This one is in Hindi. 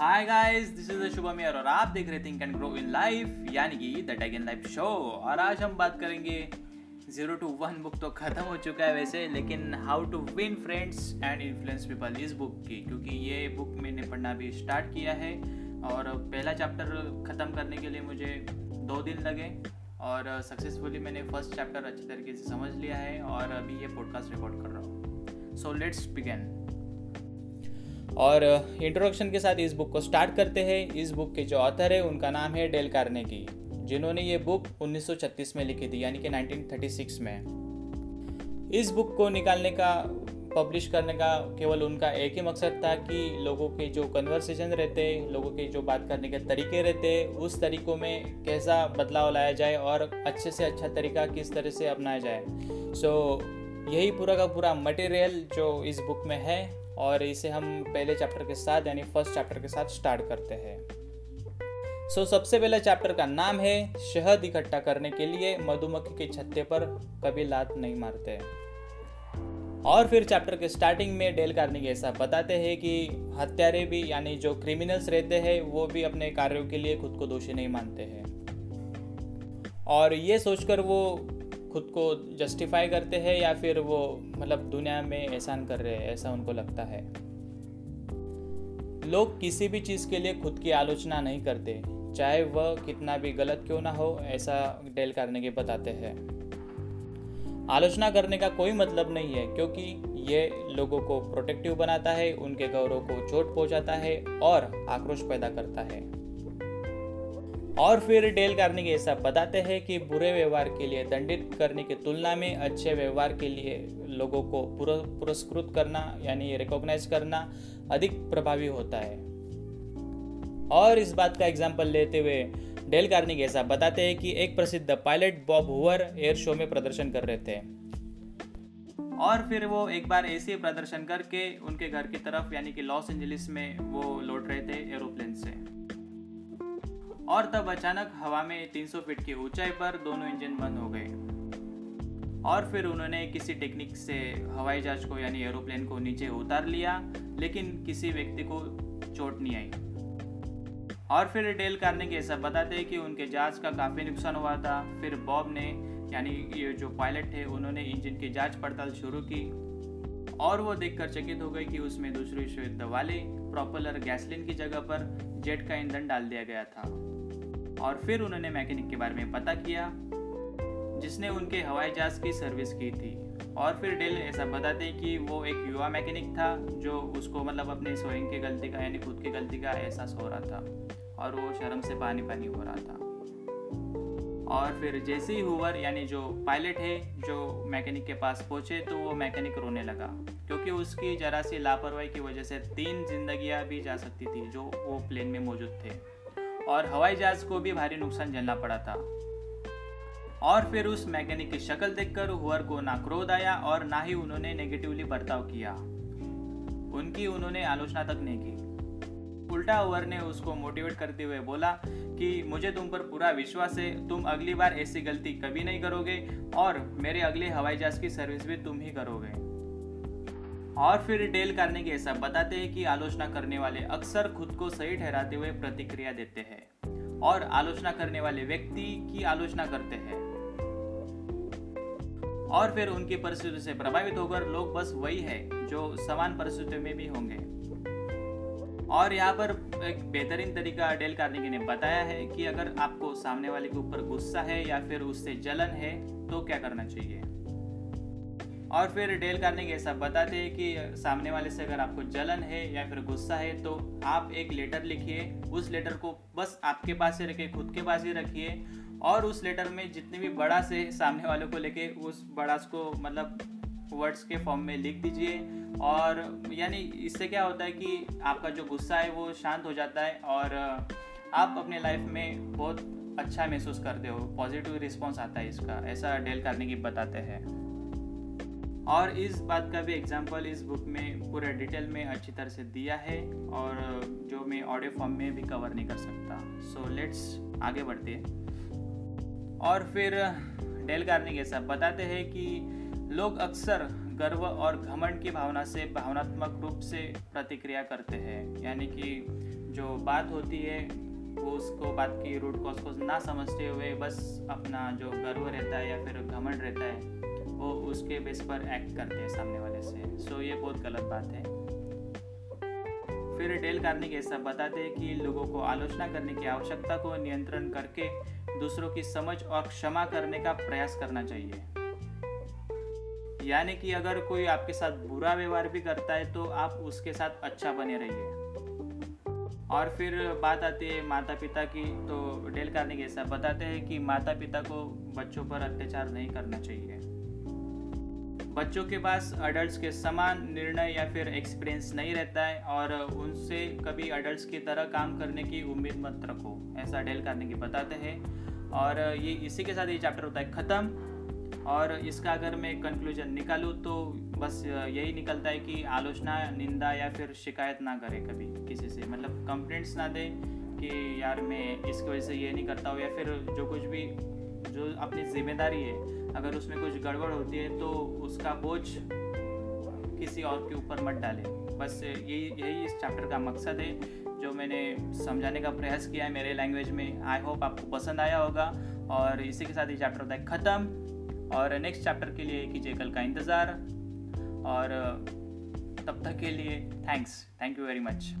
Hi guys this is Shubham यार और आप देख रहे think and grow in life यानी कि the tech in life show और आज हम बात करेंगे ज़ीरो टू वन बुक तो ख़त्म हो चुका है वैसे, लेकिन how to win friends and influence people इस बुक की, क्योंकि ये बुक मैंने पढ़ना भी स्टार्ट किया है। और पहला चैप्टर ख़त्म करने के लिए मुझे दो दिन लगे और सक्सेसफुली मैंने फ़र्स्ट चैप्टर अच्छी तरीके से समझ लिया है और अभी ये पॉडकास्ट रिकॉर्ड कर रहा हूँ। सो लेट्स बिगेन और इंट्रोडक्शन के साथ इस बुक को स्टार्ट करते हैं। इस बुक के जो ऑथर है उनका नाम है डेल कार्नेगी जिन्होंने ये बुक 1936 में लिखी थी यानी कि 1936 में। इस बुक को निकालने का पब्लिश करने का केवल उनका एक ही मकसद था कि लोगों के जो कन्वर्सेशन रहते लोगों के जो बात करने के तरीके रहते उस तरीकों में कैसा बदलाव लाया जाए और अच्छे से अच्छा तरीका किस तरह से अपनाया जाए। सो so, यही पूरा का पूरा मटेरियल जो इस बुक में है और इसे हम पहले चैप्टर के साथ यानी फ़र्स्ट चैप्टर के साथ स्टार्ट करते हैं। सो so, सबसे पहले चैप्टर का नाम है शहद इकट्ठा करने के लिए मधुमक्खी के छत्ते पर कभी लात नहीं मारते। और फिर चैप्टर के स्टार्टिंग में डेल कार्निक ऐसा बताते हैं कि हत्यारे भी यानी जो क्रिमिनल्स रहते हैं वो भी अपने कार्यों के लिए खुद को दोषी नहीं मानते हैं। और ये सोचकर वो खुद को जस्टिफाई करते हैं या फिर वो मतलब दुनिया में एहसान कर रहे हैं, ऐसा उनको लगता है। लोग किसी भी चीज़ के लिए खुद की आलोचना नहीं करते, चाहे वह कितना भी गलत क्यों ना हो, ऐसा डेल करने के बताते हैं। आलोचना करने का कोई मतलब नहीं है, क्योंकि ये लोगों को प्रोटेक्टिव बनाता है, उनके गौरव को चोट पहुंचाता है और आक्रोश पैदा करता है। और फिर डेल कार्नेगी ऐसा बताते हैं कि बुरे व्यवहार के लिए दंडित करने की तुलना में अच्छे व्यवहार के लिए लोगों को पुरस्कृत करना, यानी रिकॉग्नाइज करना अधिक प्रभावी होता है। और इस बात का एग्ज़ाम्पल लेते हुए डेल कार्नेगी ऐसा बताते हैं कि एक प्रसिद्ध pilot Bob Hoover air show में प्रदर्शन कर रहे थे। और फिर वो एक बार ऐसे प्रदर्शन करके उनके घर की तरफ़, यानी कि लॉस एंजलिस में वो लौट रहे थे एरोप्लेन से। और तब अचानक हवा में 300 फीट की ऊंचाई पर दोनों इंजन बंद हो गए। और फिर उन्होंने किसी टेक्निक से हवाई जहाज़ को यानी एरोप्लेन को नीचे उतार लिया, लेकिन किसी व्यक्ति को चोट नहीं आई। और फिर डेल करने के ऐसा बताते हैं कि उनके जहाज़ का काफ़ी नुकसान हुआ था। फिर बॉब ने, यानी ये जो पायलट थे, उन्होंने इंजन की जाँच पड़ताल शुरू की। और वो देखकर चकित हो गई कि उसमें दूसरे विश्व युद्ध वाले प्रॉपलर गैसलिन की जगह पर जेट का ईंधन डाल दिया गया था। और फिर उन्होंने मैकेनिक के बारे में पता किया, जिसने उनके हवाई जहाज़ की सर्विस की थी। और फिर डेल ऐसा बताते हैं कि वो एक युवा मैकेनिक था, जो उसको मतलब अपने स्वयं की गलती का, यानी खुद की गलती का एहसास हो रहा था, और वो शर्म से पानी पानी हो रहा था। और फिर जैसे ही हुवर यानी जो पायलट है, जो मैकेनिक के पास पहुँचे तो वो मैकेनिक रोने लगा, क्योंकि उसकी जरा सी लापरवाही की वजह से तीन जिंदगियाँ भी जा सकती थी, जो वो प्लेन में मौजूद थे। और हवाई जहाज़ को भी भारी नुकसान झेलना पड़ा था। और फिर उस मैकेनिक की शक्ल देखकर हुअर को ना क्रोध आया और ना ही उन्होंने नेगेटिवली बर्ताव किया। उनकी उन्होंने आलोचना तक नहीं की। उल्टा हुअर ने उसको मोटिवेट करते हुए बोला कि मुझे तुम पर पूरा विश्वास है, तुम अगली बार ऐसी गलती कभी नहीं करोगे और मेरे अगले हवाई जहाज़ की सर्विस भी तुम ही करोगे। और फिर डेल करने के ऐसा बताते हैं कि आलोचना करने वाले अक्सर खुद को सही ठहराते हुए प्रतिक्रिया देते हैं और आलोचना करने वाले व्यक्ति की आलोचना करते हैं। और फिर उनकी परिस्थिति से प्रभावित होकर लोग बस वही है जो समान परिस्थितियों में भी होंगे। और यहाँ पर एक बेहतरीन तरीका डेल कार्नेगी ने बताया है कि अगर आपको सामने वाले के ऊपर गुस्सा है या फिर उससे जलन है तो क्या करना चाहिए? और फिर डेल करने के ऐसा बताते हैं कि सामने वाले से अगर आपको जलन है या फिर गुस्सा है तो आप एक लेटर लिखिए। उस लेटर को बस आपके पास ही रखिए, खुद के पास ही रखिए। और उस लेटर में जितने भी बड़ा से सामने वाले को लेके उस बड़ा को मतलब वर्ड्स के फॉर्म में लिख दीजिए। और यानी इससे क्या होता है कि आपका जो गुस्सा है वो शांत हो जाता है और आप अपने लाइफ में बहुत अच्छा महसूस करते हो। पॉजिटिव रिस्पॉन्स आता है इसका। ऐसा डेल करने की बताते हैं। और इस बात का भी एग्ज़ाम्पल इस बुक में पूरे डिटेल में अच्छी तरह से दिया है और जो मैं ऑडियो फॉर्म में भी कवर नहीं कर सकता। सो so, लेट्स आगे बढ़ते हैं। और फिर डेल कार्निक ऐसा बताते हैं कि लोग अक्सर गर्व और घमंड की भावना से भावनात्मक रूप से प्रतिक्रिया करते हैं। यानी कि जो बात होती है वो उसको बात की रूट कॉज को ना समझते हुए बस अपना जो गर्व रहता है या फिर घमंड रहता है वो उसके बेस पर एक्ट करते हैं सामने वाले से। सो ये बहुत गलत बात है। फिर डेल कार्निक ऐसा बताते हैं कि लोगों को आलोचना करने की आवश्यकता को नियंत्रण करके दूसरों की समझ और क्षमा करने का प्रयास करना चाहिए। यानी कि अगर कोई आपके साथ बुरा व्यवहार भी करता है तो आप उसके साथ अच्छा बने रहिए। और फिर बात आती है माता पिता की तो डेल कार्निक ऐसा बताते हैं कि माता पिता को बच्चों पर अत्याचार नहीं करना चाहिए। बच्चों के पास अडल्ट के समान निर्णय या फिर एक्सपीरियंस नहीं रहता है और उनसे कभी अडल्ट की तरह काम करने की उम्मीद मत रखो। ऐसा डेल करने की बताते हैं। और ये इसी के साथ ये चैप्टर होता है ख़त्म। और इसका अगर मैं कंक्लूजन निकालूँ तो बस यही निकलता है कि आलोचना, निंदा या फिर शिकायत ना करे कभी किसी से। मतलब कंप्लेंट्स ना दें कि यार मैं इसकी वजह से ये नहीं करता हूँ या फिर जो कुछ भी जो अपनी ज़िम्मेदारी है, अगर उसमें कुछ गड़बड़ होती है तो उसका बोझ किसी और के ऊपर मत डालें। बस यही यही इस चैप्टर का मकसद है, जो मैंने समझाने का प्रयास किया है मेरे लैंग्वेज में। आई होप आपको पसंद आया होगा, और इसी के साथ ये चैप्टर होता है ख़त्म। और नेक्स्ट चैप्टर के लिए कीजिए कल का इंतज़ार। और तब तक के लिए thanks thank you very much